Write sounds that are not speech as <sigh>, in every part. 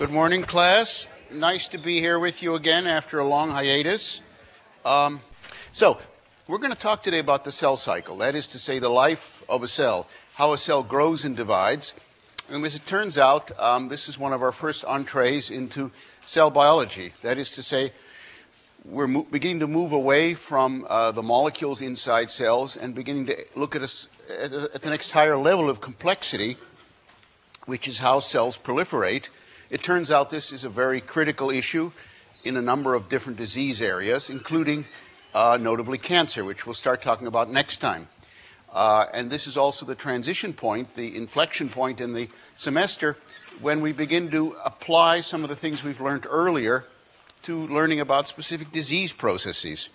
Good morning, class. Nice to be here with you again after a long hiatus. Um, so, we're going to talk today about the cell cycle. That is to say, the life of a cell, how a cell grows and divides. And as it turns out, um, this is one of our first entrees into cell biology. That is to say, we're mo- beginning to move away from uh, the molecules inside cells and beginning to look at, a, at, a, at the next higher level of complexity, which is how cells proliferate. It turns out this is a very critical issue in a number of different disease areas, including uh, notably cancer, which we'll start talking about next time. Uh, and this is also the transition point, the inflection point in the semester when we begin to apply some of the things we've learned earlier to learning about specific disease processes.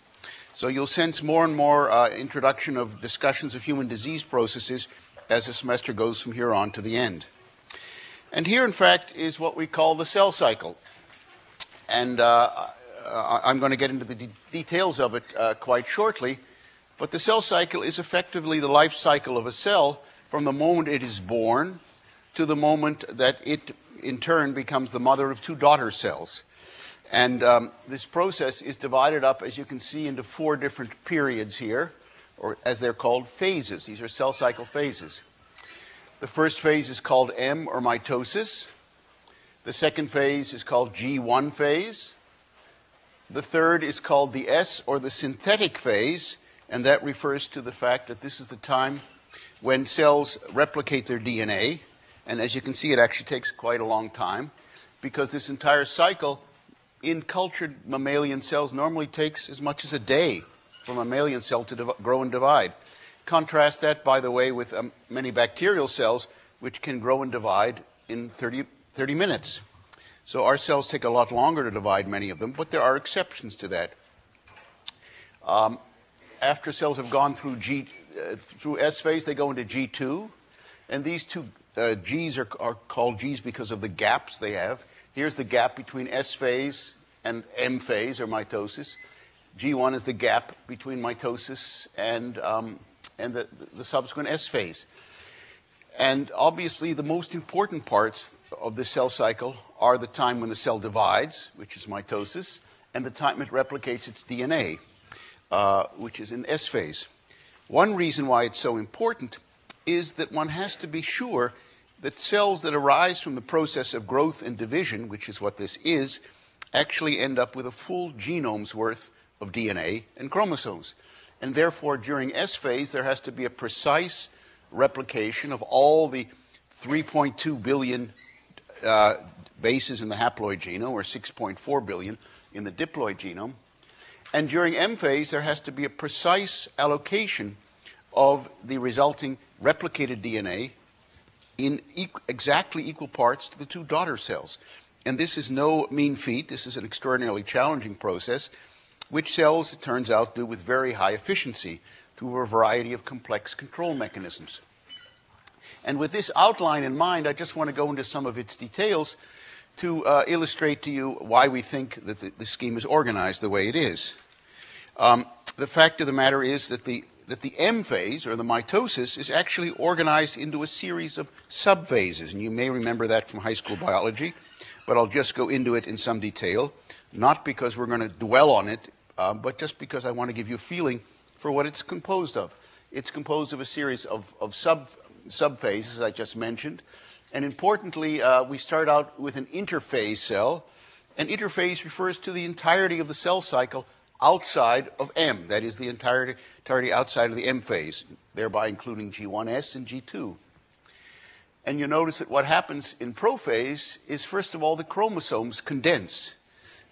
So you'll sense more and more uh, introduction of discussions of human disease processes as the semester goes from here on to the end. And here, in fact, is what we call the cell cycle. And uh, I'm going to get into the de- details of it uh, quite shortly. But the cell cycle is effectively the life cycle of a cell from the moment it is born to the moment that it, in turn, becomes the mother of two daughter cells. And um, this process is divided up, as you can see, into four different periods here, or as they're called, phases. These are cell cycle phases. The first phase is called M, or mitosis. The second phase is called G1 phase. The third is called the S, or the synthetic phase, and that refers to the fact that this is the time when cells replicate their DNA. And as you can see, it actually takes quite a long time because this entire cycle in cultured mammalian cells normally takes as much as a day for a mammalian cell to grow and divide. Contrast that, by the way, with um, many bacterial cells, which can grow and divide in 30, 30 minutes. So our cells take a lot longer to divide, many of them, but there are exceptions to that. Um, after cells have gone through G, uh, through S phase, they go into G2, and these two uh, G's are, are called G's because of the gaps they have. Here's the gap between S phase and M phase, or mitosis. G1 is the gap between mitosis and, um, and the, the subsequent S phase. And obviously, the most important parts of the cell cycle are the time when the cell divides, which is mitosis, and the time it replicates its DNA, uh, which is in S phase. One reason why it's so important is that one has to be sure that cells that arise from the process of growth and division, which is what this is, actually end up with a full genome's worth of DNA and chromosomes. And therefore, during S phase, there has to be a precise replication of all the 3.2 billion uh, bases in the haploid genome, or 6.4 billion in the diploid genome. And during M phase, there has to be a precise allocation of the resulting replicated DNA in equ- exactly equal parts to the two daughter cells. And this is no mean feat. This is an extraordinarily challenging process, which cells, it turns out, do with very high efficiency through a variety of complex control mechanisms. And with this outline in mind, I just want to go into some of its details to uh, illustrate to you why we think that the, the, scheme is organized the way it is. Um, the fact of the matter is that the, that the M phase, or the mitosis, is actually organized into a series of subphases. And you may remember that from high school biology, but I'll just go into it in some detail, not because we're going to dwell on it, uh, but just because I want to give you a feeling for what it's composed of. It's composed of a series of, of sub, subphases, I just mentioned. And importantly, uh, we start out with an interphase cell. An interphase refers to the entirety of the cell cycle outside of M, that is, the entirety, entirety outside of the M phase, thereby including G1S and G2. And you notice that what happens in prophase is, first of all, the chromosomes condense.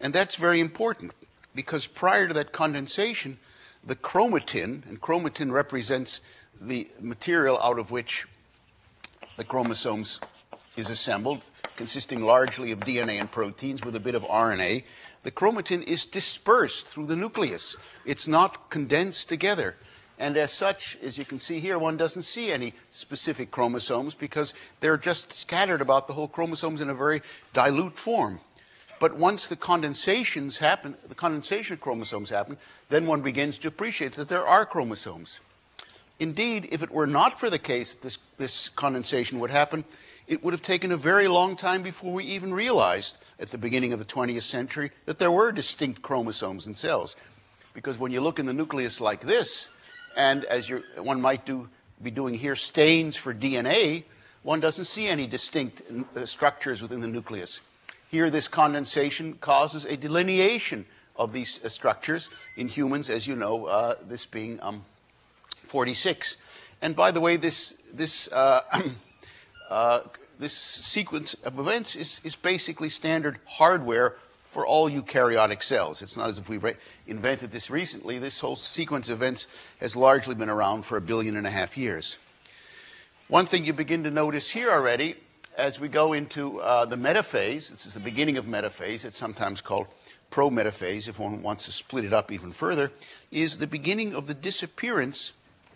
And that's very important because prior to that condensation, the chromatin, and chromatin represents the material out of which the chromosomes is assembled, consisting largely of DNA and proteins with a bit of RNA. The chromatin is dispersed through the nucleus. It's not condensed together. And as such, as you can see here, one doesn't see any specific chromosomes because they're just scattered about the whole chromosomes in a very dilute form. But once the condensations happen, the condensation chromosomes happen, then one begins to appreciate that there are chromosomes. Indeed, if it were not for the case that this, this condensation would happen, it would have taken a very long time before we even realized at the beginning of the 20th century that there were distinct chromosomes in cells. Because when you look in the nucleus like this, and as one might do, be doing here, stains for DNA, one doesn't see any distinct uh, structures within the nucleus. Here, this condensation causes a delineation of these uh, structures in humans, as you know, uh, this being um, 46. And by the way, this, this, uh, <clears throat> uh, this sequence of events is, is basically standard hardware for all eukaryotic cells. It's not as if we invented this recently. This whole sequence of events has largely been around for a billion and a half years. One thing you begin to notice here already as we go into uh, the metaphase, this is the beginning of metaphase, it's sometimes called pro-metaphase if one wants to split it up even further, is the beginning of the disappearance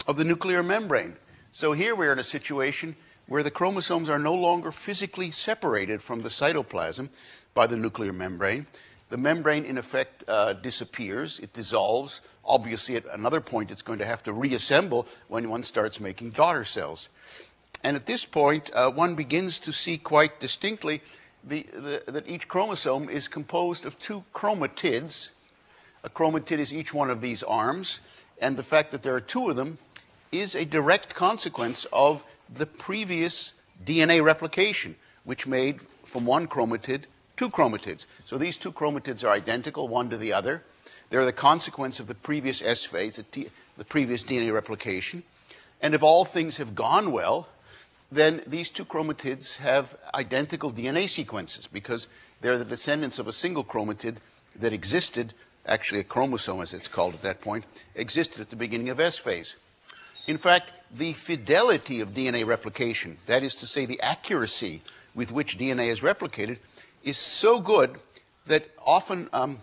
of the nuclear membrane. So here we're in a situation where the chromosomes are no longer physically separated from the cytoplasm by the nuclear membrane. The membrane, in effect, uh, disappears, it dissolves. Obviously, at another point, it's going to have to reassemble when one starts making daughter cells. And at this point, uh, one begins to see quite distinctly the, the, that each chromosome is composed of two chromatids. A chromatid is each one of these arms, and the fact that there are two of them is a direct consequence of the previous DNA replication, which made from one chromatid two chromatids. So these two chromatids are identical, one to the other. They're the consequence of the previous S phase, the, the previous DNA replication. And if all things have gone well, then these two chromatids have identical DNA sequences because they're the descendants of a single chromatid that existed, actually a chromosome as it's called at that point, existed at the beginning of S phase. In fact, the fidelity of DNA replication, that is to say, the accuracy with which DNA is replicated, is so good that often um,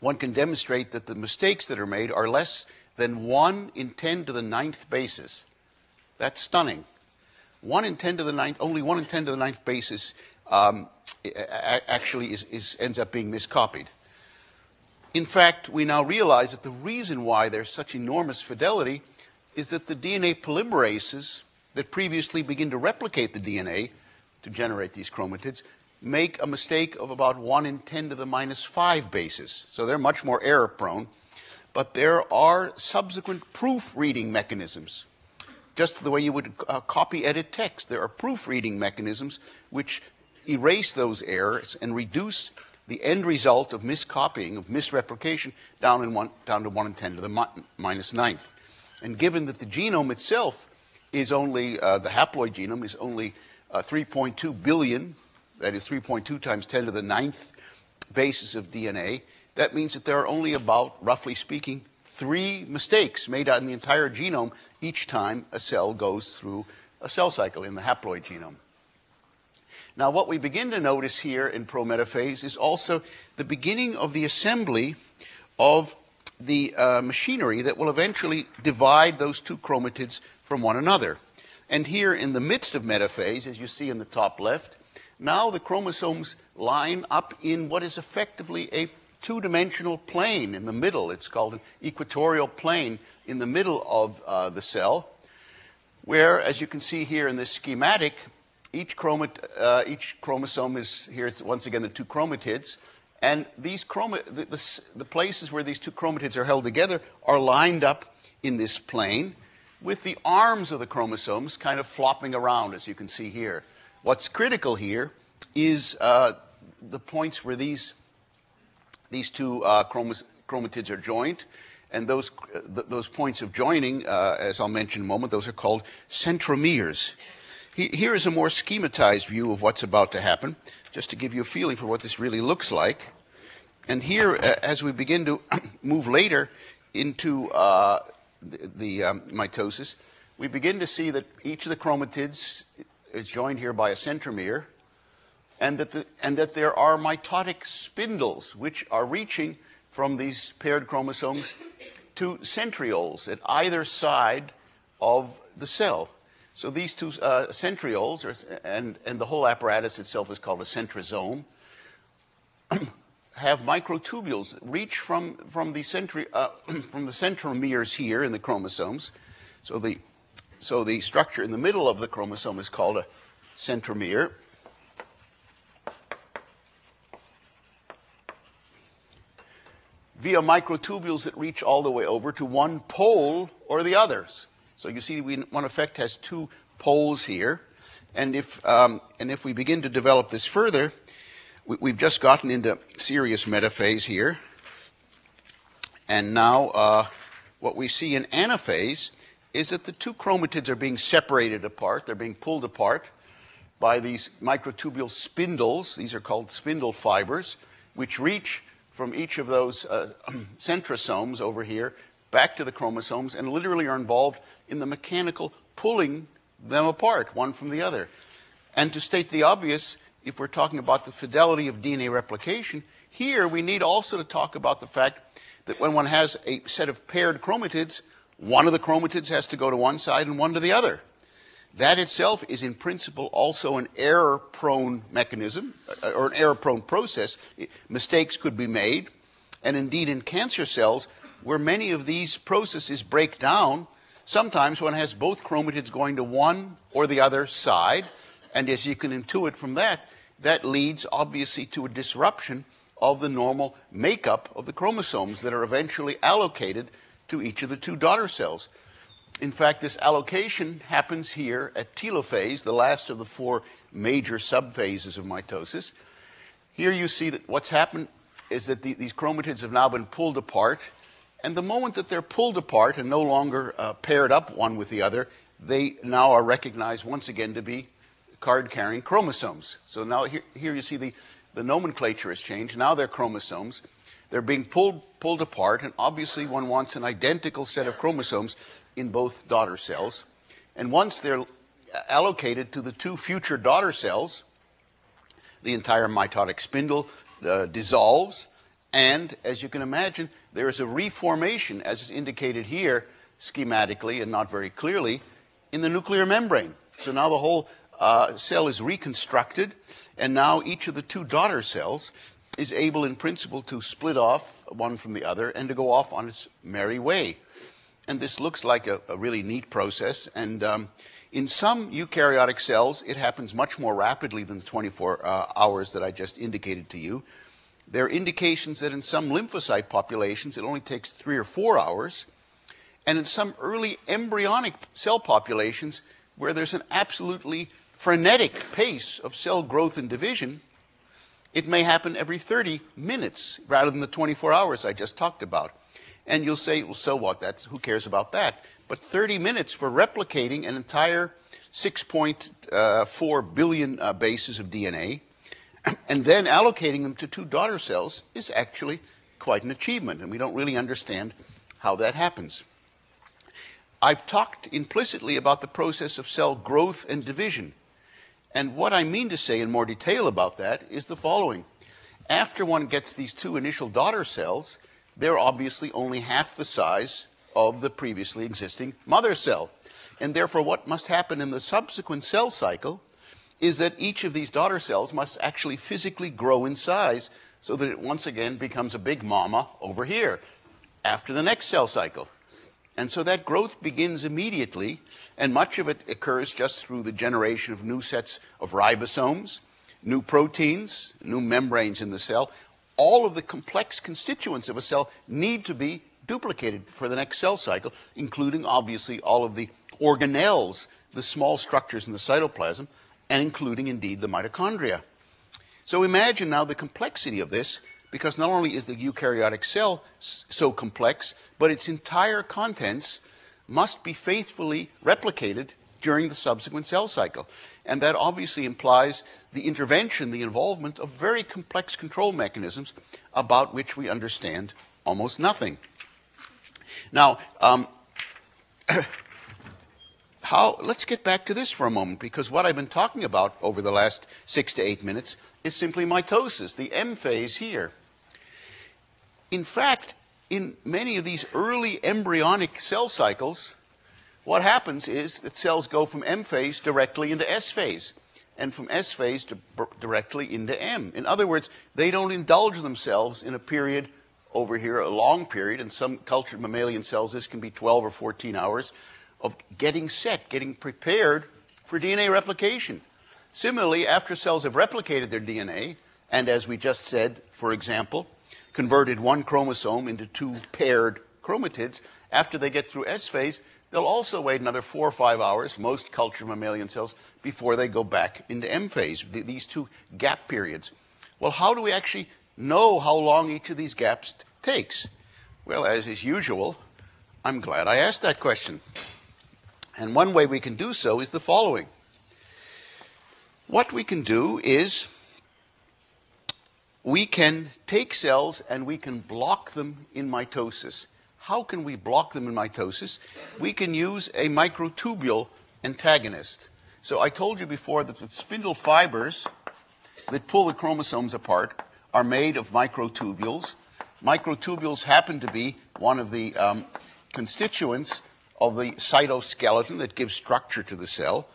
one can demonstrate that the mistakes that are made are less than 1 in 10 to the ninth bases. That's stunning. 1 in 10 to the ninth, only 1 in 10 to the ninth bases um, actually is, is, ends up being miscopied. In fact, we now realize that the reason why there's such enormous fidelity is that the DNA polymerases that previously begin to replicate the DNA to generate these chromatids make a mistake of about 1 in 10 to the minus 5 bases. So they're much more error prone. But there are subsequent proofreading mechanisms just the way you would uh, copy edit text. There are proofreading mechanisms which erase those errors and reduce the end result of miscopying, of misreplication, down, one, down to 1 in 10 to the mi minus ninth. And given that the genome itself is only, uh, the haploid genome is only uh, 3.2 billion, that is 3.2 times 10 to the ninth bases of DNA, that means that there are only about, roughly speaking, three mistakes made on the entire genome each time a cell goes through a cell cycle in the haploid genome. Now, what we begin to notice here in prometaphase is also the beginning of the assembly of the uh, machinery that will eventually divide those two chromatids from one another. And here in the midst of metaphase, as you see in the top left, now the chromosomes line up in what is effectively a two-dimensional plane in the middle. It's called an equatorial plane in the middle of uh, the cell, where, as you can see here in this schematic, each, chromat uh, each chromosome is, here's once again the two chromatids, and these chroma the, the, the places where these two chromatids are held together are lined up in this plane with the arms of the chromosomes kind of flopping around, as you can see here. What's critical here is uh, the points where these these two uh, chromatids are joined, and those, th those points of joining, uh, as I'll mention in a moment, those are called centromeres. He, here is a more schematized view of what's about to happen, just to give you a feeling for what this really looks like. And here, uh, as we begin to <clears throat> move later into uh, the, the um, mitosis, we begin to see that each of the chromatids is joined here by a centromere, and that, the, and that there are mitotic spindles which are reaching from these paired chromosomes to centrioles at either side of the cell. So these two uh, centrioles, are, and, and the whole apparatus itself is called a centrosome, <clears throat> have microtubules reach from, from, the centri, uh, <clears throat> from the centromeres here in the chromosomes. So the, so the structure in the middle of the chromosome is called a centromere. Via microtubules that reach all the way over to one pole or the others. So you see, we, one effect has two poles here. And if, um, and if we begin to develop this further, we, have just gotten into serious metaphase here. And now uh, what we see in anaphase is that the two chromatids are being separated apart. They're being pulled apart by these microtubule spindles. These are called spindle fibers, which reach from each of those uh, <clears throat> centrosomes over here back to the chromosomes and literally are involved in the mechanical pulling them apart, one from the other. And to state the obvious, if we're talking about the fidelity of DNA replication, here we need also to talk about the fact that when one has a set of paired chromatids, one of the chromatids has to go to one side and one to the other. That itself is in principle also an error prone mechanism uh, or an error prone process. Mistakes could be made. And indeed, in cancer cells, where many of these processes break down, sometimes one has both chromatids going to one or the other side. And as you can intuit from that, that leads obviously to a disruption of the normal makeup of the chromosomes that are eventually allocated to each of the two daughter cells. In fact, this allocation happens here at telophase, the last of the four major subphases of mitosis. Here you see that what's happened is that the, these chromatids have now been pulled apart, and the moment that they're pulled apart and no longer uh, paired up one with the other, they now are recognized once again to be card-carrying chromosomes. So now here, here you see the, the nomenclature has changed. Now they're chromosomes. They're being pulled, pulled apart, and obviously one wants an identical set of chromosomes in both daughter cells. And once they're allocated to the two future daughter cells, the entire mitotic spindle uh, dissolves. And as you can imagine, there is a reformation, as is indicated here schematically and not very clearly, in the nuclear membrane. So now the whole uh, cell is reconstructed, and now each of the two daughter cells is able, in principle, to split off one from the other and to go off on its merry way. And this looks like a, a really neat process. And um, in some eukaryotic cells, it happens much more rapidly than the 24 uh, hours that I just indicated to you. There are indications that in some lymphocyte populations, it only takes three or four hours. And in some early embryonic cell populations, where there's an absolutely frenetic pace of cell growth and division, it may happen every 30 minutes rather than the 24 hours I just talked about. And you'll say, well, so what? That's, who cares about that? But 30 minutes for replicating an entire 6.4 uh, uh, bases of DNA <clears throat> and then allocating them to two daughter cells is actually quite an achievement, and we don't really understand how that happens. I've talked implicitly about the process of cell growth and division. And what I mean to say in more detail about that is the following. After one gets these two initial daughter cells, they're obviously only half the size of the previously existing mother cell. And therefore, what must happen in the subsequent cell cycle is that each of these daughter cells must actually physically grow in size so that it once again becomes a big mama over here after the next cell cycle. And so that growth begins immediately, and much of it occurs just through the generation of new sets of ribosomes, new proteins, new membranes in the cell, all of the complex constituents of a cell need to be duplicated for the next cell cycle, including obviously all of the organelles, the small structures in the cytoplasm, and including indeed the mitochondria. So imagine now the complexity of this, because not only is the eukaryotic cell so complex, but its entire contents must be faithfully replicated during the subsequent cell cycle. And that obviously implies the intervention, the involvement of very complex control mechanisms about which we understand almost nothing. Now, um, <coughs> how, let's get back to this for a moment, because what I've been talking about over the last six to eight minutes is simply mitosis, the M phase here. In fact, in many of these early embryonic cell cycles, what happens is that cells go from M phase directly into S phase, and from S phase directly into M. In other words, they don't indulge themselves in a period over here, a long period. In some cultured mammalian cells, this can be 12 or 14 hours of getting set, getting prepared for DNA replication. Similarly, after cells have replicated their DNA, and as we just said, for example, converted one chromosome into two paired chromatids, after they get through S phase, they'll also wait another four or five hours, most cultured mammalian cells, before they go back into M phase, these two gap periods. Well, how do we actually know how long each of these gaps takes? Well, as is usual, I'm glad I asked that question. And one way we can do so is the following. What we can do is we can take cells and we can block them in mitosis. How can we block them in mitosis? We can use a microtubule antagonist. So I told you before that the spindle fibers that pull the chromosomes apart are made of microtubules. Microtubules happen to be one of the um, constituents of the cytoskeleton that gives structure to the cell.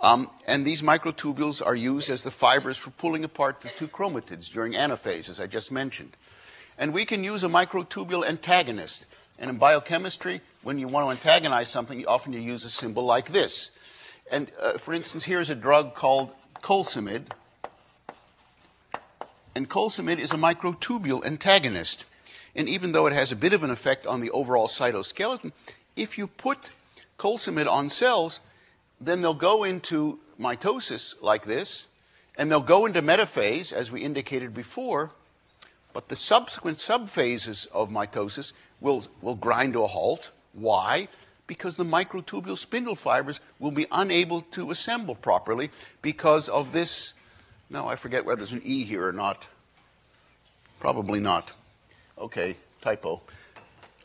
Um, and these microtubules are used as the fibers for pulling apart the two chromatids during anaphase, as I just mentioned. And we can use a microtubule antagonist. And in biochemistry, when you want to antagonize something, you often you use a symbol like this. And uh, for instance, here's a drug called colcemid. And colcemid is a microtubule antagonist. And even though it has a bit of an effect on the overall cytoskeleton, if you put colcemid on cells, then they'll go into mitosis like this, and they'll go into metaphase, as we indicated before, but the subsequent subphases of mitosis will, will grind to a halt. Why? Because the microtubule spindle fibers will be unable to assemble properly because of this. No, I forget whether there's an E here or not. Probably not. Okay, typo.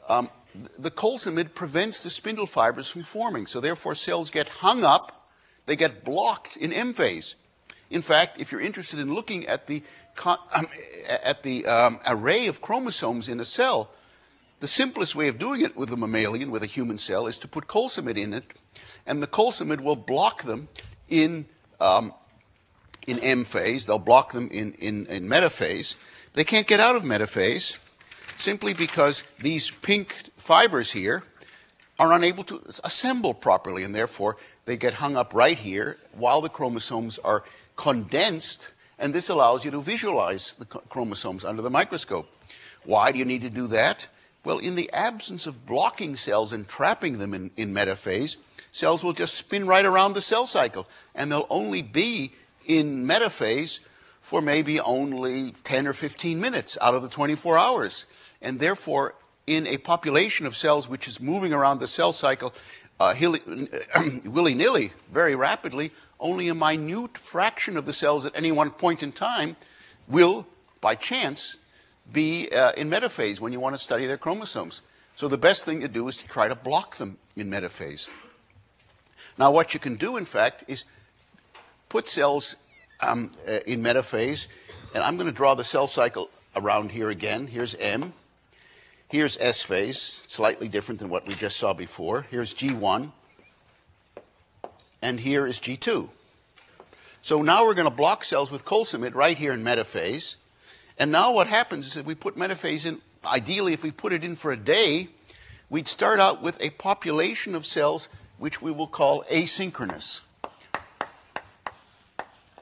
Um, the colcemid prevents the spindle fibers from forming, so therefore cells get hung up, they get blocked in M phase. In fact, if you're interested in looking at the, um, at the um, array of chromosomes in a cell, the simplest way of doing it with a mammalian, with a human cell, is to put colcemid in it, and the colcemid will block them in, um, in M phase. They'll block them in, in, in metaphase. They can't get out of metaphase simply because these pink fibers here are unable to assemble properly, and therefore they get hung up right here while the chromosomes are condensed, and this allows you to visualize the chromosomes under the microscope. Why do you need to do that? Well, in the absence of blocking cells and trapping them in, in metaphase, cells will just spin right around the cell cycle, and they'll only be in metaphase for maybe only 10 or 15 minutes out of the 24 hours. And therefore, in a population of cells which is moving around the cell cycle uh, <clears throat> willy nilly, very rapidly, only a minute fraction of the cells at any one point in time will, by chance, be uh, in metaphase when you want to study their chromosomes. So the best thing to do is to try to block them in metaphase. Now, what you can do, in fact, is put cells um, uh, in metaphase, and I'm going to draw the cell cycle around here again. Here's M. Here's S phase, slightly different than what we just saw before. Here's G1. And here is G2. So now we're going to block cells with colcemid right here in metaphase. And now what happens is if we put metaphase in, ideally if we put it in for a day, we'd start out with a population of cells which we will call asynchronous.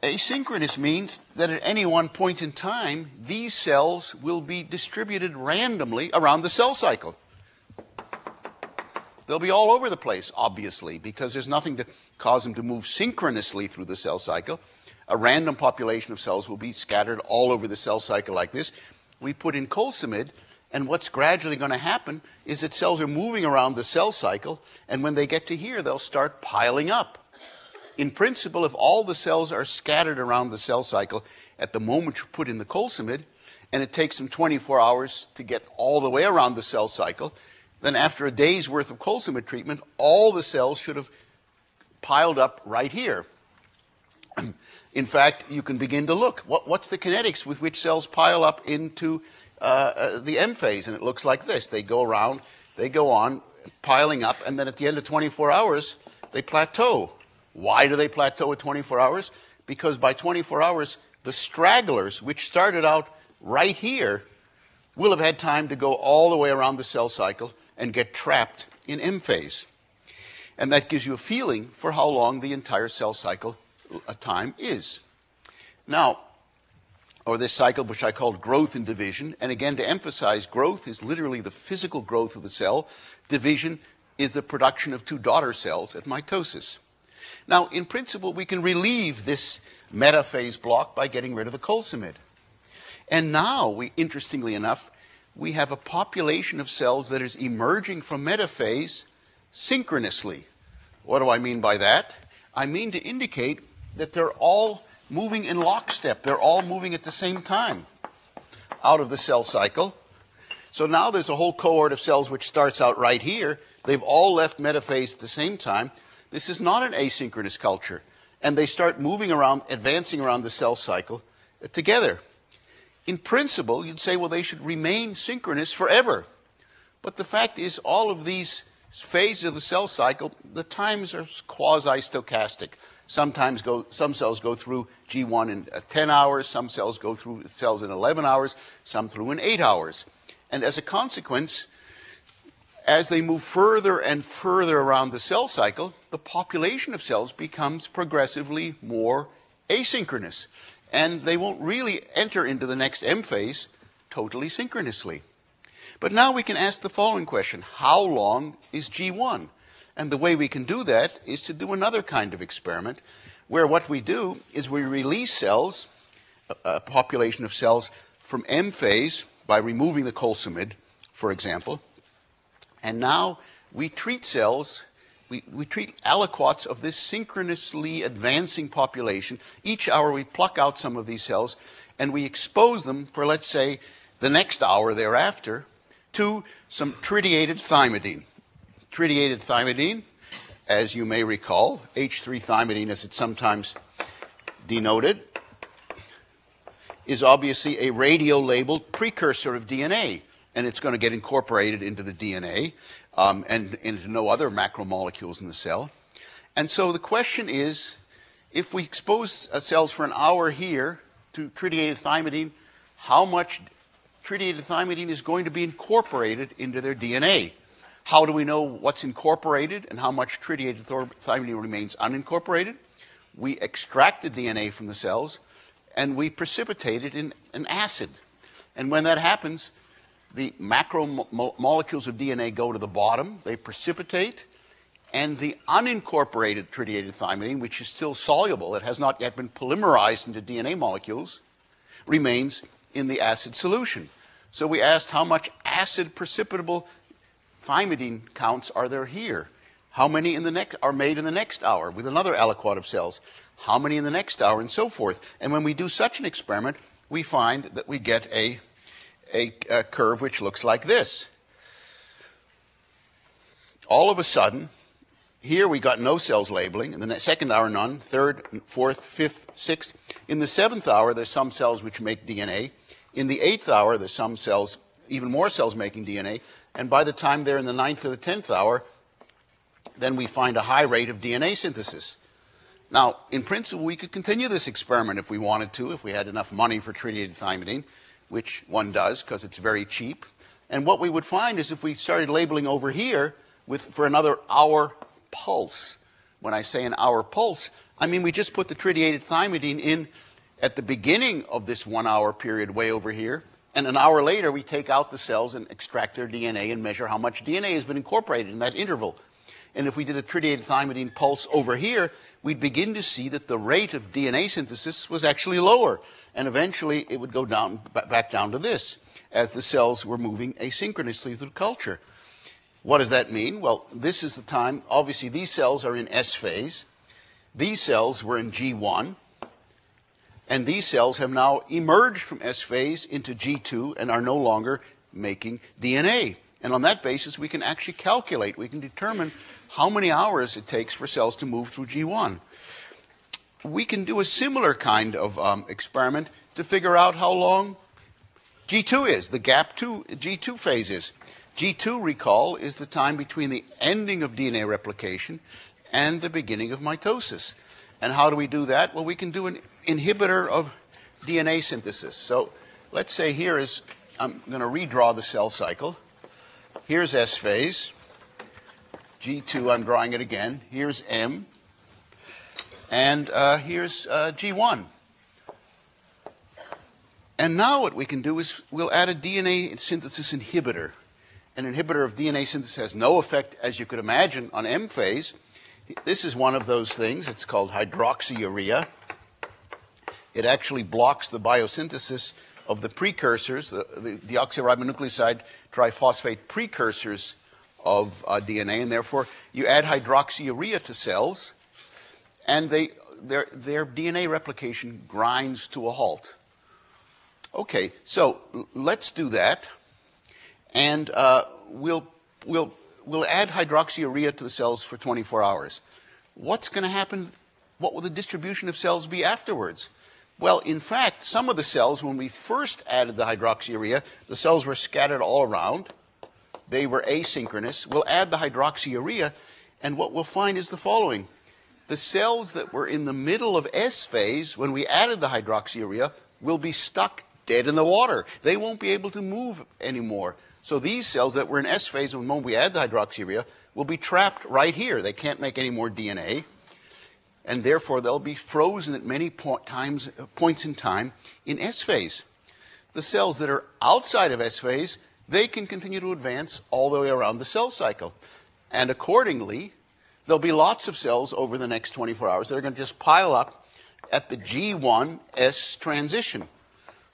Asynchronous means that at any one point in time, these cells will be distributed randomly around the cell cycle. They'll be all over the place, obviously, because there's nothing to cause them to move synchronously through the cell cycle a random population of cells will be scattered all over the cell cycle like this. We put in colcemid, and what's gradually going to happen is that cells are moving around the cell cycle, and when they get to here, they'll start piling up. In principle, if all the cells are scattered around the cell cycle at the moment you put in the colcemid, and it takes them 24 hours to get all the way around the cell cycle, then after a day's worth of colcemid treatment, all the cells should have piled up right here. <clears throat> In fact, you can begin to look. What, what's the kinetics with which cells pile up into uh, uh, the M phase? And it looks like this. They go around, they go on, piling up, and then at the end of 24 hours, they plateau. Why do they plateau at 24 hours? Because by 24 hours, the stragglers, which started out right here, will have had time to go all the way around the cell cycle and get trapped in M phase. And that gives you a feeling for how long the entire cell cycle time is. Now, or this cycle which I called growth and division, and again to emphasize, growth is literally the physical growth of the cell. Division is the production of two daughter cells at mitosis. Now, in principle, we can relieve this metaphase block by getting rid of the colcemid. And now, we, interestingly enough, we have a population of cells that is emerging from metaphase synchronously. What do I mean by that? I mean to indicate that they're all moving in lockstep. They're all moving at the same time out of the cell cycle. So now there's a whole cohort of cells which starts out right here. They've all left metaphase at the same time. This is not an asynchronous culture. And they start moving around, advancing around the cell cycle together. In principle, you'd say, well, they should remain synchronous forever. But the fact is, all of these phases of the cell cycle, the times are quasi stochastic. Sometimes go, some cells go through G1 in uh, 10 hours, some cells go through cells in 11 hours, some through in 8 hours. And as a consequence, as they move further and further around the cell cycle, the population of cells becomes progressively more asynchronous. And they won't really enter into the next M phase totally synchronously. But now we can ask the following question How long is G1? And the way we can do that is to do another kind of experiment where what we do is we release cells, a population of cells, from M phase by removing the colcemid, for example. And now we treat cells, we, we treat aliquots of this synchronously advancing population. Each hour we pluck out some of these cells and we expose them for, let's say, the next hour thereafter to some tritiated thymidine tritiated thymidine, as you may recall, H3 thymidine as it's sometimes denoted, is obviously a radio labeled precursor of DNA, and it's going to get incorporated into the DNA um, and into no other macromolecules in the cell. And so the question is if we expose uh, cells for an hour here to tritiated thymidine, how much tritiated thymidine is going to be incorporated into their DNA? How do we know what's incorporated and how much tritiated thymidine remains unincorporated? We extract the DNA from the cells and we precipitate it in an acid. And when that happens, the macromolecules of DNA go to the bottom, they precipitate, and the unincorporated tritiated thymidine, which is still soluble, it has not yet been polymerized into DNA molecules, remains in the acid solution. So we asked how much acid precipitable thymidine counts are there here? How many in the next are made in the next hour with another aliquot of cells? How many in the next hour, and so forth. And when we do such an experiment, we find that we get a, a, a curve which looks like this. All of a sudden, here we got no cells labeling. In the second hour, none. Third, fourth, fifth, sixth. In the seventh hour, there's some cells which make DNA. In the eighth hour, there's some cells, even more cells making DNA. And by the time they're in the ninth or the tenth hour, then we find a high rate of DNA synthesis. Now, in principle, we could continue this experiment if we wanted to, if we had enough money for tritiated thymidine, which one does because it's very cheap. And what we would find is if we started labeling over here with, for another hour pulse, when I say an hour pulse, I mean we just put the tritiated thymidine in at the beginning of this one hour period way over here, and an hour later, we take out the cells and extract their DNA and measure how much DNA has been incorporated in that interval. And if we did a tritiated thymidine pulse over here, we'd begin to see that the rate of DNA synthesis was actually lower. And eventually, it would go down, back down to this as the cells were moving asynchronously through culture. What does that mean? Well, this is the time, obviously, these cells are in S phase. These cells were in G1. And these cells have now emerged from S phase into G2 and are no longer making DNA. And on that basis, we can actually calculate, we can determine how many hours it takes for cells to move through G1. We can do a similar kind of um, experiment to figure out how long G2 is, the gap 2, G2 phase is. G2, recall, is the time between the ending of DNA replication and the beginning of mitosis. And how do we do that? Well, we can do an inhibitor of DNA synthesis. So let's say here is, I'm going to redraw the cell cycle. Here's S phase. G2, I'm drawing it again. Here's M. And uh, here's uh, G1. And now what we can do is we'll add a DNA synthesis inhibitor. An inhibitor of DNA synthesis has no effect, as you could imagine, on M phase. This is one of those things. It's called hydroxyurea. It actually blocks the biosynthesis of the precursors, the, the deoxyribonucleoside triphosphate precursors of uh, DNA, and therefore you add hydroxyurea to cells, and they, their, their DNA replication grinds to a halt. Okay, so let's do that, and uh, we'll, we'll, we'll add hydroxyurea to the cells for 24 hours. What's going to happen? What will the distribution of cells be afterwards? Well, in fact, some of the cells, when we first added the hydroxyurea, the cells were scattered all around. They were asynchronous. We'll add the hydroxyurea, and what we'll find is the following. The cells that were in the middle of S phase, when we added the hydroxyurea, will be stuck dead in the water. They won't be able to move anymore. So these cells that were in S phase when we add the hydroxyurea will be trapped right here. They can't make any more DNA. And therefore, they'll be frozen at many times, uh, points in time in S phase. The cells that are outside of S phase, they can continue to advance all the way around the cell cycle. And accordingly, there'll be lots of cells over the next 24 hours that are going to just pile up at the G1S transition.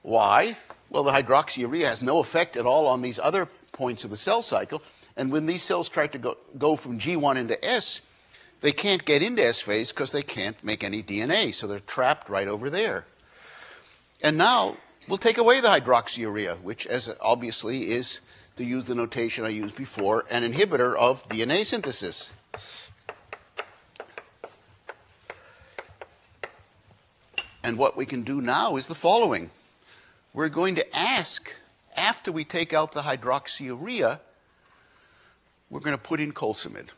Why? Well, the hydroxyurea has no effect at all on these other points of the cell cycle. And when these cells try to go, go from G1 into S, they can't get into S phase because they can't make any DNA. So they're trapped right over there. And now we'll take away the hydroxyurea, which as obviously is, to use the notation I used before, an inhibitor of DNA synthesis. And what we can do now is the following we're going to ask, after we take out the hydroxyurea, we're going to put in colcemid.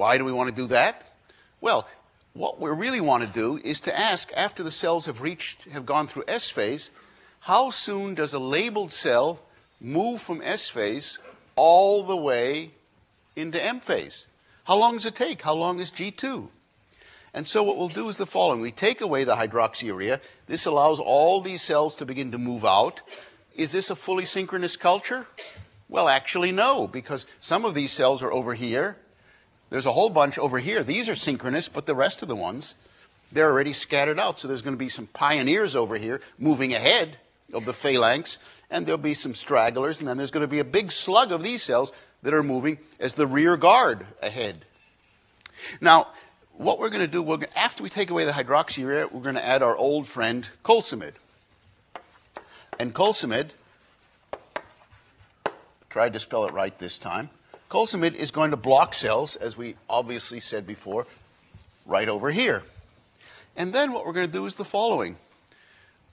Why do we want to do that? Well, what we really want to do is to ask, after the cells have reached, have gone through S phase, how soon does a labeled cell move from S phase all the way into M phase? How long does it take? How long is G2? And so what we'll do is the following. We take away the hydroxyurea. This allows all these cells to begin to move out. Is this a fully synchronous culture? Well, actually, no, because some of these cells are over here. There's a whole bunch over here. These are synchronous, but the rest of the ones, they're already scattered out. So there's going to be some pioneers over here moving ahead of the phalanx, and there'll be some stragglers, and then there's going to be a big slug of these cells that are moving as the rear guard ahead. Now, what we're going to do, we're after we take away the hydroxyurea, we're going to add our old friend colcemid. And colcemid, tried to spell it right this time, colcemid is going to block cells, as we obviously said before, right over here. And then what we're going to do is the following.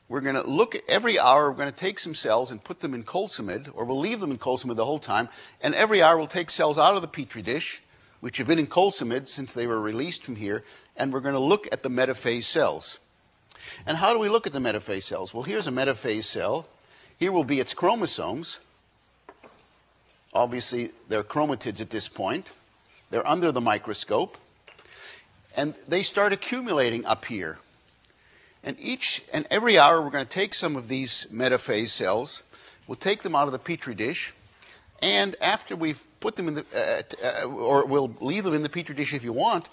We're going to look at every hour, we're going to take some cells and put them in colcemid, or we'll leave them in colcemid the whole time, and every hour we'll take cells out of the petri dish which have been in colcemid since they were released from here, and we're going to look at the metaphase cells. And how do we look at the metaphase cells? Well, here's a metaphase cell. Here will be its chromosomes. Obviously, they're chromatids at this point. They're under the microscope. And they start accumulating up here. And each and every hour, we're going to take some of these metaphase cells. We'll take them out of the petri dish. And after we've put them in the, uh, uh, or we'll leave them in the petri dish if you want,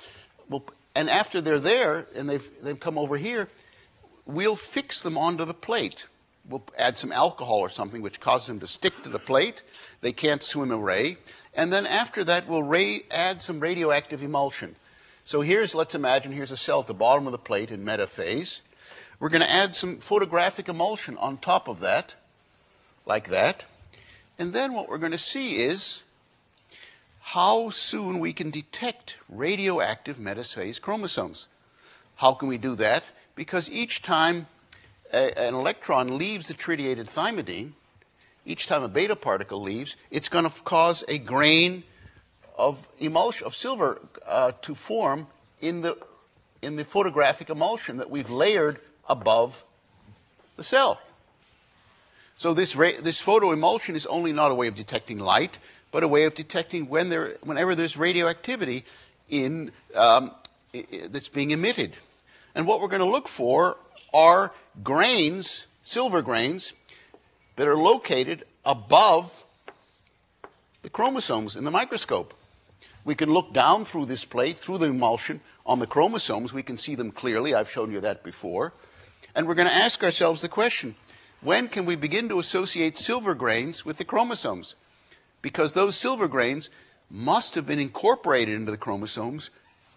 we'll, and after they're there and they've, they've come over here, we'll fix them onto the plate. We'll add some alcohol or something which causes them to stick to the plate. They can't swim away. And then after that, we'll add some radioactive emulsion. So here's, let's imagine, here's a cell at the bottom of the plate in metaphase. We're going to add some photographic emulsion on top of that, like that. And then what we're going to see is how soon we can detect radioactive metaphase chromosomes. How can we do that? Because each time a, an electron leaves the tritiated thymidine, each time a beta particle leaves, it's going to cause a grain of emulsion of silver uh, to form in the in the photographic emulsion that we've layered above the cell. So this, this photo emulsion is only not a way of detecting light, but a way of detecting when there, whenever there's radioactivity in, um, that's being emitted. And what we're going to look for are grains, silver grains, that are located above the chromosomes in the microscope. We can look down through this plate, through the emulsion, on the chromosomes. We can see them clearly. I've shown you that before. And we're going to ask ourselves the question when can we begin to associate silver grains with the chromosomes? Because those silver grains must have been incorporated into the chromosomes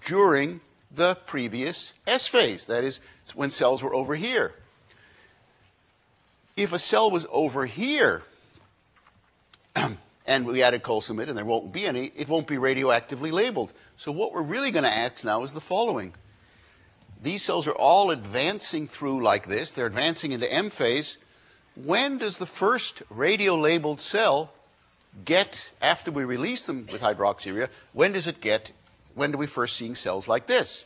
during the previous S phase. That is, when cells were over here. If a cell was over here, <clears throat> and we added colcemid and there won't be any, it won't be radioactively labeled. So what we're really going to ask now is the following. These cells are all advancing through like this. They're advancing into M phase. When does the first radio-labeled cell get, after we release them with hydroxyurea, when does it get, when do we first seeing cells like this?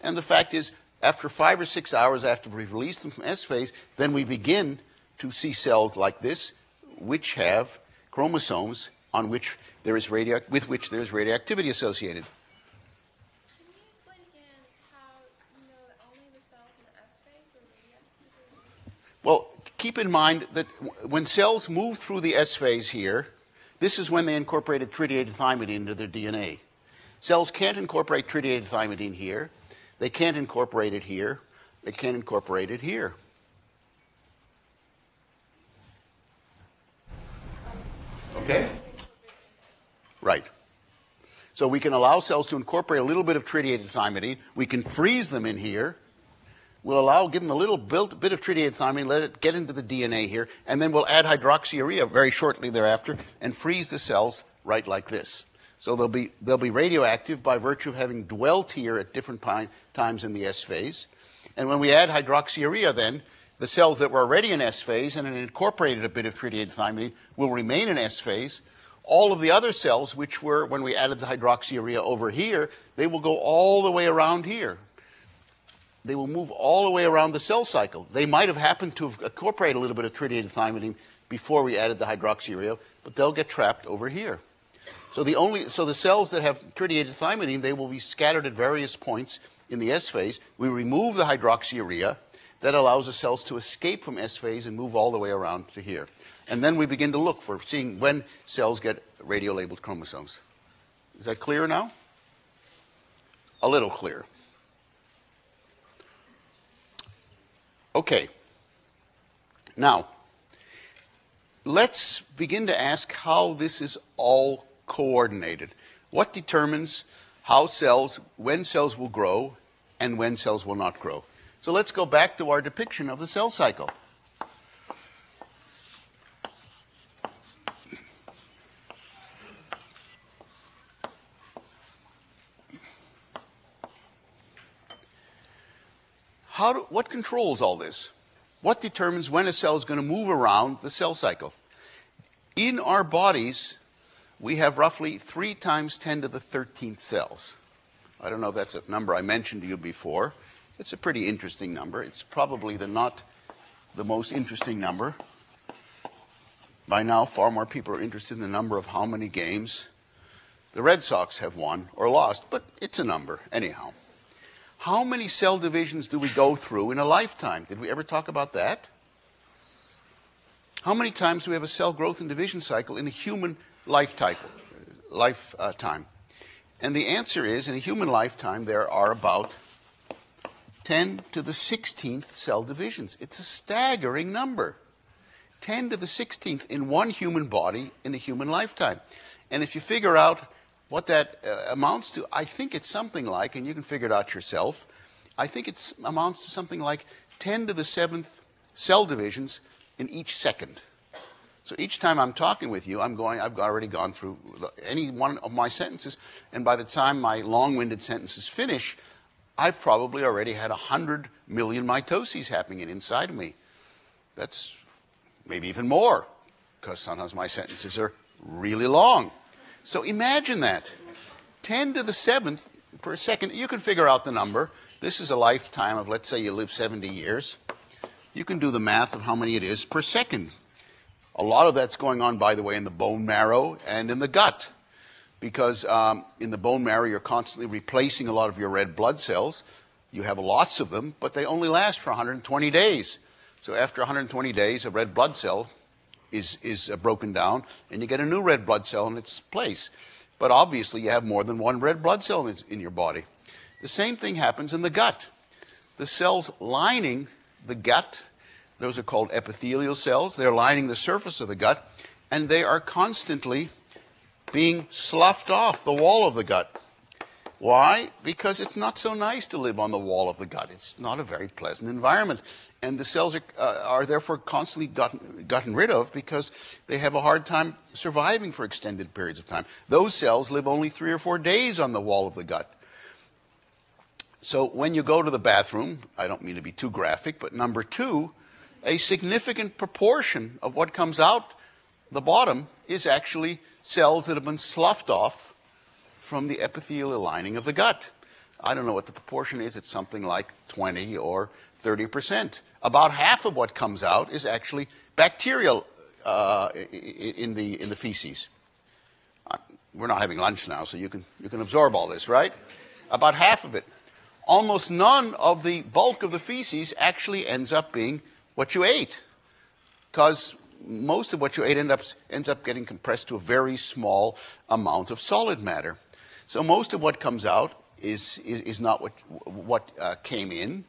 And the fact is, after five or six hours after we've released them from S phase, then we begin to see cells like this, which have chromosomes on which there is radio, with which there is radioactivity associated. Well, keep in mind that when cells move through the S phase here, this is when they incorporated tritiated thymidine into their DNA. Cells can't incorporate tritiated thymidine here. They can't incorporate it here. They can't incorporate it here. Okay? Right. So we can allow cells to incorporate a little bit of tritiated thymidine. We can freeze them in here. We'll allow, give them a little built, bit of tritiated thymidine, let it get into the DNA here, and then we'll add hydroxyurea very shortly thereafter and freeze the cells right like this. So they'll be, they'll be radioactive by virtue of having dwelt here at different times in the S phase. And when we add hydroxyurea then, the cells that were already in S phase and had incorporated a bit of tritiated thymidine will remain in S phase. All of the other cells, which were, when we added the hydroxyurea over here, they will go all the way around here. They will move all the way around the cell cycle. They might have happened to have incorporated a little bit of tritiated thymidine before we added the hydroxyurea, but they'll get trapped over here. So the only so the cells that have tritiated thymidine, they will be scattered at various points in the S phase. We remove the hydroxyurea. That allows the cells to escape from S phase and move all the way around to here. And then we begin to look for seeing when cells get radio-labeled chromosomes. Is that clear now? A little clear. Okay. Now, let's begin to ask how this is all coordinated. What determines how cells, when cells will grow and when cells will not grow? So let's go back to our depiction of the cell cycle. How do, what controls all this? What determines when a cell is going to move around the cell cycle? In our bodies, we have roughly 3 times 10 to the 13th cells. I don't know if that's a number I mentioned to you before. It's a pretty interesting number. It's probably the not the most interesting number. By now, far more people are interested in the number of how many games the Red Sox have won or lost, but it's a number, anyhow. How many cell divisions do we go through in a lifetime? Did we ever talk about that? How many times do we have a cell growth and division cycle in a human lifetime? lifetime? And the answer is in a human lifetime, there are about 10 to the 16th cell divisions. It's a staggering number. 10 to the 16th in one human body in a human lifetime. And if you figure out what that uh, amounts to, I think it's something like, and you can figure it out yourself, I think it amounts to something like 10 to the 7th cell divisions in each second. So each time I'm talking with you, I'm going, I've already gone through any one of my sentences, and by the time my long-winded sentences finish, I've probably already had 100 million mitoses happening inside of me. That's maybe even more, because sometimes my sentences are really long. So imagine that. 10 to the 7th per second. You can figure out the number. This is a lifetime of, let's say you live 70 years. You can do the math of how many it is per second. A lot of that's going on, by the way, in the bone marrow and in the gut. because um, in the bone marrow, you're constantly replacing a lot of your red blood cells. You have lots of them, but they only last for 120 days. So after 120 days, a red blood cell is, is uh, broken down, and you get a new red blood cell in its place. But obviously, you have more than one red blood cell in, in your body. The same thing happens in the gut. The cells lining the gut, those are called epithelial cells, they're lining the surface of the gut, and they are constantly being sloughed off the wall of the gut. Why? Because it's not so nice to live on the wall of the gut. It's not a very pleasant environment. And the cells are, uh, are therefore constantly gotten, gotten rid of because they have a hard time surviving for extended periods of time. Those cells live only three or four days on the wall of the gut. So when you go to the bathroom, I don't mean to be too graphic, but number two, a significant proportion of what comes out the bottom is actually cells that have been sloughed off from the epithelial lining of the gut. I don't know what the proportion is, it's something like 20 or 30%. About half of what comes out is actually bacterial uh, in, the, in the feces. Uh, we're not having lunch now, so you can, you can absorb all this, right? About half of it. Almost none of the bulk of the feces actually ends up being what you ate. Because most of what you ate end up, ends up getting compressed to a very small amount of solid matter. So most of what comes out is, is, is not what, what uh, came in,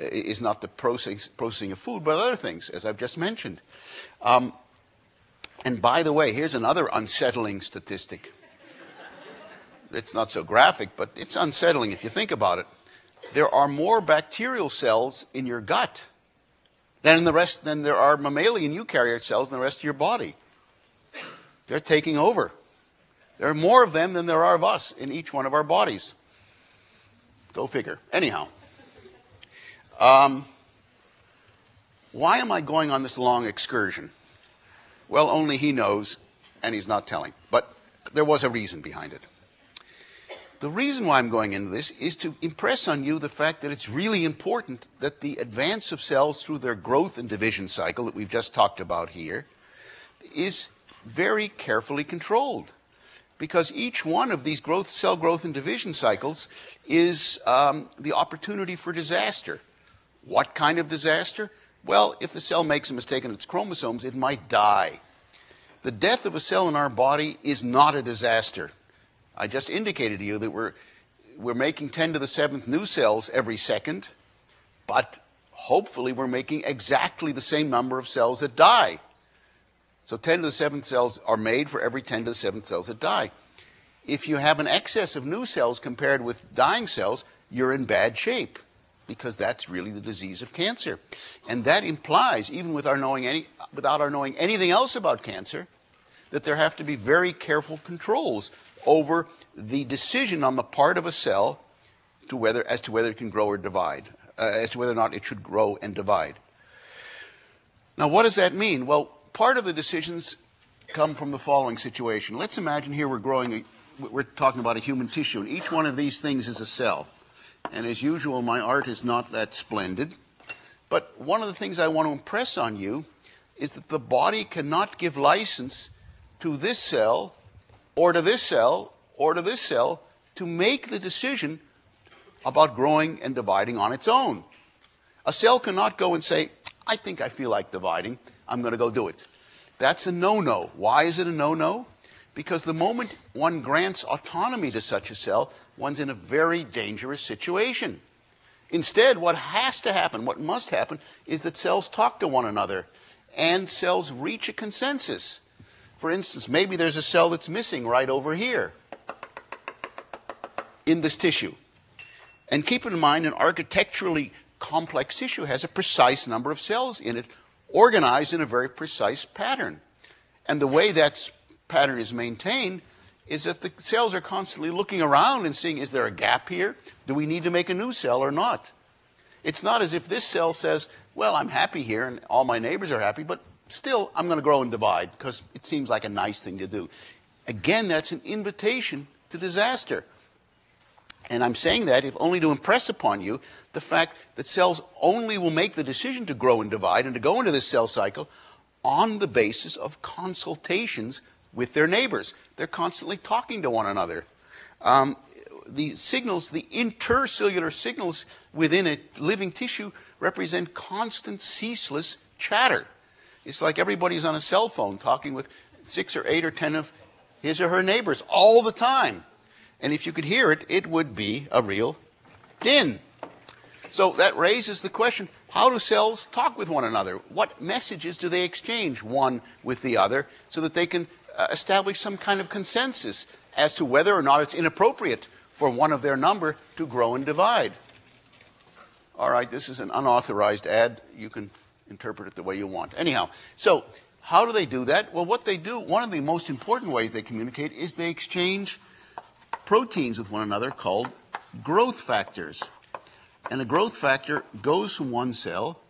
is not the process, processing of food, but other things, as I've just mentioned. Um, and by the way, here's another unsettling statistic. It's not so graphic, but it's unsettling if you think about it. There are more bacterial cells in your gut than in the rest than there are mammalian eukaryote cells in the rest of your body. They're taking over. There are more of them than there are of us in each one of our bodies. Go figure. Anyhow, um, why am I going on this long excursion? Well, only he knows, and he's not telling. But there was a reason behind it. The reason why I'm going into this is to impress on you the fact that it's really important that the advance of cells through their growth and division cycle that we've just talked about here is very carefully controlled. Because each one of these growth, cell growth and division cycles is um, the opportunity for disaster. What kind of disaster? Well, if the cell makes a mistake in its chromosomes, it might die. The death of a cell in our body is not a disaster. I just indicated to you that we're, we're making 10 to the seventh new cells every second, but hopefully we're making exactly the same number of cells that die. So 10 to the seventh cells are made for every 10 to the seventh cells that die. If you have an excess of new cells compared with dying cells, you're in bad shape because that's really the disease of cancer. And that implies, even with our knowing any, without our knowing anything else about cancer, that there have to be very careful controls over the decision on the part of a cell to whether, as to whether it can grow or divide, uh, as to whether or not it should grow and divide. Now, what does that mean? Well, part of the decisions come from the following situation. Let's imagine here we're growing, a, we're talking about a human tissue, and each one of these things is a cell. And as usual, my art is not that splendid. But one of the things I want to impress on you is that the body cannot give license to this cell or to this cell or to this cell to make the decision about growing and dividing on its own. A cell cannot go and say, I think I feel like dividing, I'm going to go do it. That's a no no. Why is it a no no? Because the moment one grants autonomy to such a cell, one's in a very dangerous situation. Instead, what has to happen, what must happen, is that cells talk to one another and cells reach a consensus. For instance, maybe there's a cell that's missing right over here in this tissue. And keep in mind, an architecturally complex tissue has a precise number of cells in it, organized in a very precise pattern. And the way that pattern is maintained is that the cells are constantly looking around and seeing is there a gap here? Do we need to make a new cell or not? It's not as if this cell says, well, I'm happy here and all my neighbors are happy, but still, I'm going to grow and divide because it seems like a nice thing to do. Again, that's an invitation to disaster. And I'm saying that if only to impress upon you the fact that cells only will make the decision to grow and divide and to go into this cell cycle on the basis of consultations with their neighbors. They're constantly talking to one another. Um, the signals, the intercellular signals within a living tissue, represent constant, ceaseless chatter. It's like everybody's on a cell phone talking with six or eight or ten of his or her neighbors all the time. And if you could hear it, it would be a real din. So that raises the question how do cells talk with one another? What messages do they exchange one with the other so that they can uh, establish some kind of consensus as to whether or not it's inappropriate for one of their number to grow and divide? All right, this is an unauthorized ad. You can interpret it the way you want. Anyhow, so how do they do that? Well, what they do, one of the most important ways they communicate is they exchange proteins with one another called growth factors. And a growth factor goes from one cell.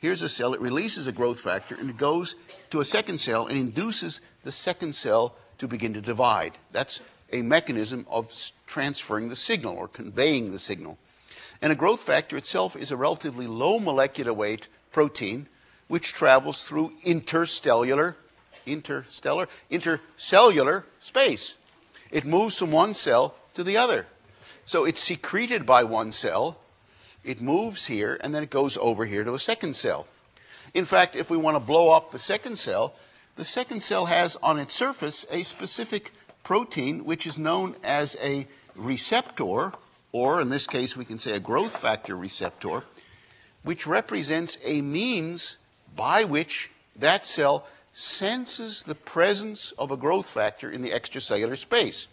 Here's a cell, it releases a growth factor and it goes to a second cell and induces the second cell to begin to divide. That's a mechanism of transferring the signal or conveying the signal. And a growth factor itself is a relatively low molecular weight protein which travels through interstellar, interstellar, intercellular space. It moves from one cell to the other. So it's secreted by one cell, it moves here, and then it goes over here to a second cell. In fact, if we want to blow up the second cell, the second cell has on its surface a specific protein which is known as a receptor, or in this case we can say a growth factor receptor, which represents a means by which that cell senses the presence of a growth factor in the extracellular space.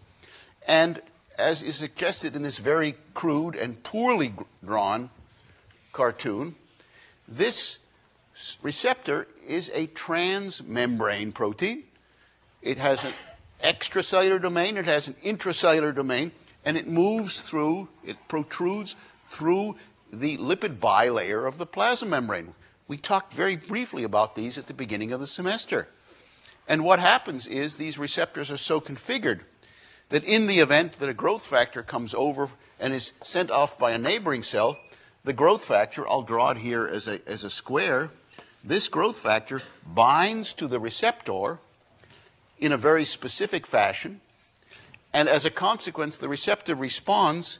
And as is suggested in this very crude and poorly drawn cartoon, this receptor is a transmembrane protein. It has an extracellular domain, it has an intracellular domain, and it moves through, it protrudes through the lipid bilayer of the plasma membrane. We talked very briefly about these at the beginning of the semester. And what happens is these receptors are so configured that in the event that a growth factor comes over and is sent off by a neighboring cell, the growth factor, I'll draw it here as a, as a square, this growth factor binds to the receptor in a very specific fashion, and as a consequence, the receptor responds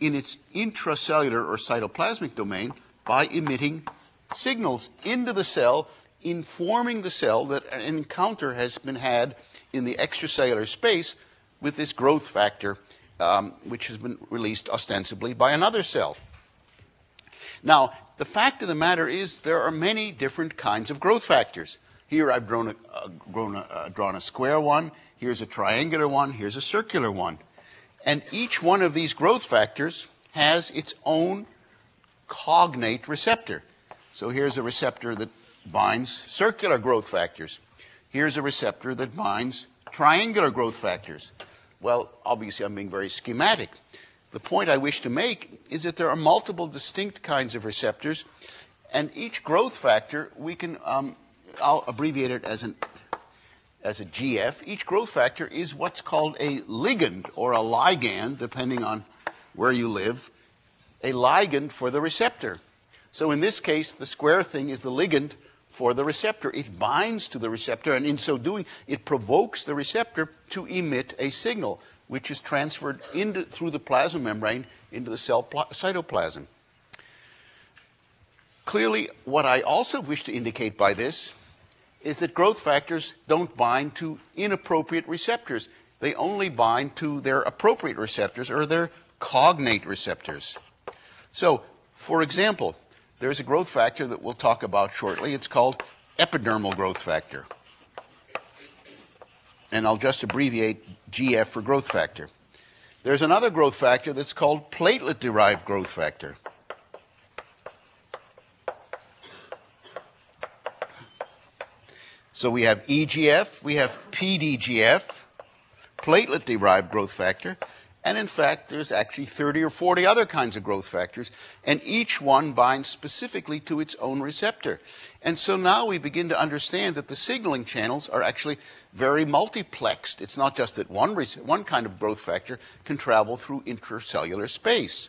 in its intracellular or cytoplasmic domain by emitting signals into the cell, informing the cell that an encounter has been had in the extracellular space with this growth factor, um, which has been released ostensibly by another cell. Now, the fact of the matter is there are many different kinds of growth factors. Here I've drawn a, uh, a, uh, drawn a square one, here's a triangular one, here's a circular one. And each one of these growth factors has its own cognate receptor. So here's a receptor that binds circular growth factors. Here's a receptor that binds triangular growth factors. Well, obviously, I'm being very schematic. The point I wish to make is that there are multiple distinct kinds of receptors, and each growth factor, we can, um, I'll abbreviate it as, an, as a GF. Each growth factor is what's called a ligand or a ligand, depending on where you live, a ligand for the receptor. So in this case, the square thing is the ligand for the receptor. It binds to the receptor, and in so doing, it provokes the receptor to emit a signal, which is transferred into, through the plasma membrane into the cell cytoplasm. Clearly, what I also wish to indicate by this is that growth factors don't bind to inappropriate receptors. They only bind to their appropriate receptors or their cognate receptors. So, for example, there's a growth factor that we'll talk about shortly. It's called epidermal growth factor. And I'll just abbreviate GF for growth factor. There's another growth factor that's called platelet derived growth factor. So we have EGF, we have PDGF, platelet derived growth factor, and in fact, there's actually 30 or 40 other kinds of growth factors, and each one binds specifically to its own receptor. And so now we begin to understand that the signaling channels are actually very multiplexed. It's not just that one, one kind of growth factor can travel through intracellular space.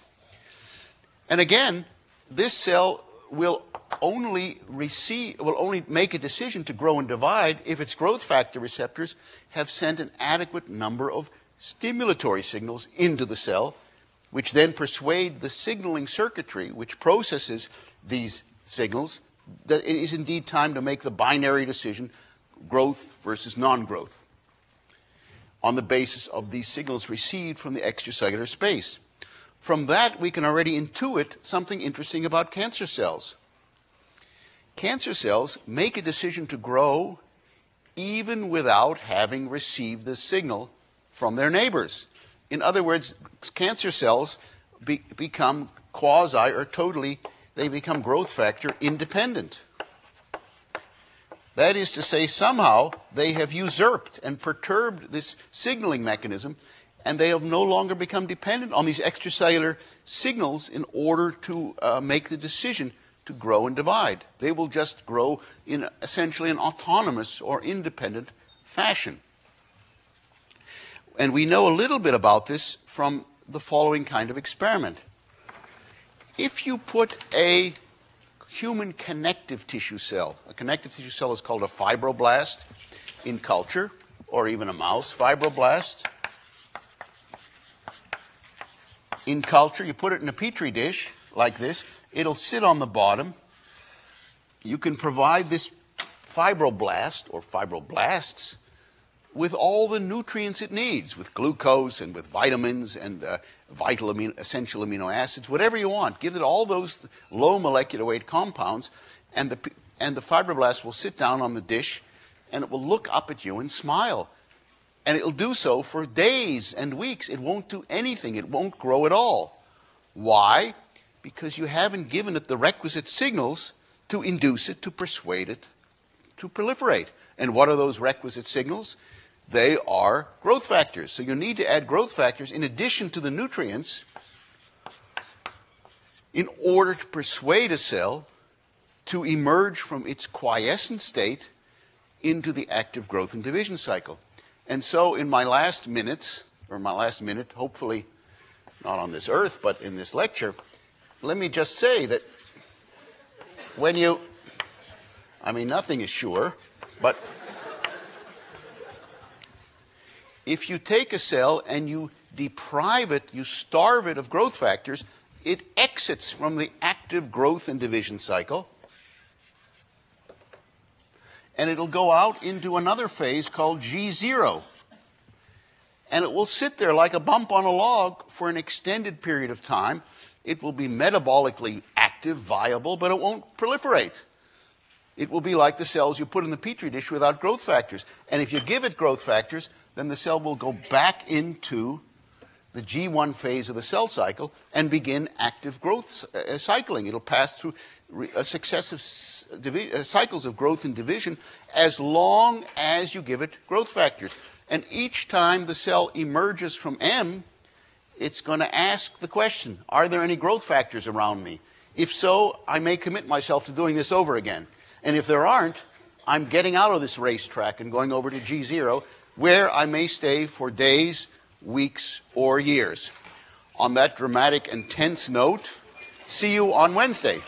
And again, this cell will only receive, will only make a decision to grow and divide if its growth factor receptors have sent an adequate number of stimulatory signals into the cell, which then persuade the signaling circuitry which processes these signals that it is indeed time to make the binary decision growth versus non growth on the basis of these signals received from the extracellular space. From that, we can already intuit something interesting about cancer cells. Cancer cells make a decision to grow even without having received the signal from their neighbors. In other words, cancer cells be, become quasi or totally, they become growth factor independent. That is to say, somehow they have usurped and perturbed this signaling mechanism, and they have no longer become dependent on these extracellular signals in order to uh, make the decision to grow and divide. They will just grow in essentially an autonomous or independent fashion. And we know a little bit about this from the following kind of experiment. If you put a human connective tissue cell, a connective tissue cell is called a fibroblast in culture, or even a mouse fibroblast. In culture, you put it in a petri dish like this, it'll sit on the bottom. You can provide this fibroblast or fibroblasts with all the nutrients it needs, with glucose and with vitamins and uh, vital amino, essential amino acids, whatever you want. Give it all those low molecular weight compounds, and the, and the fibroblast will sit down on the dish and it will look up at you and smile. And it'll do so for days and weeks. It won't do anything, it won't grow at all. Why? Because you haven't given it the requisite signals to induce it, to persuade it to proliferate. And what are those requisite signals? they are growth factors. So you need to add growth factors in addition to the nutrients in order to persuade a cell to emerge from its quiescent state into the active growth and division cycle. And so in my last minutes, or my last minute, hopefully not on this earth, but in this lecture, let me just say that when you, I mean, nothing is sure, but if you take a cell and you deprive it, you starve it of growth factors, it exits from the active growth and division cycle. And it'll go out into another phase called G0. And it will sit there like a bump on a log for an extended period of time. It will be metabolically active, viable, but it won't proliferate. It will be like the cells you put in the petri dish without growth factors. And if you give it growth factors, then the cell will go back into the G1 phase of the cell cycle and begin active growth uh, cycling. It'll pass through uh, successive uh, cycles of growth and division as long as you give it growth factors. And each time the cell emerges from M, it's going to ask the question Are there any growth factors around me? If so, I may commit myself to doing this over again. And if there aren't, I'm getting out of this racetrack and going over to G0 where I may stay for days, weeks, or years. On that dramatic and tense note, see you on Wednesday.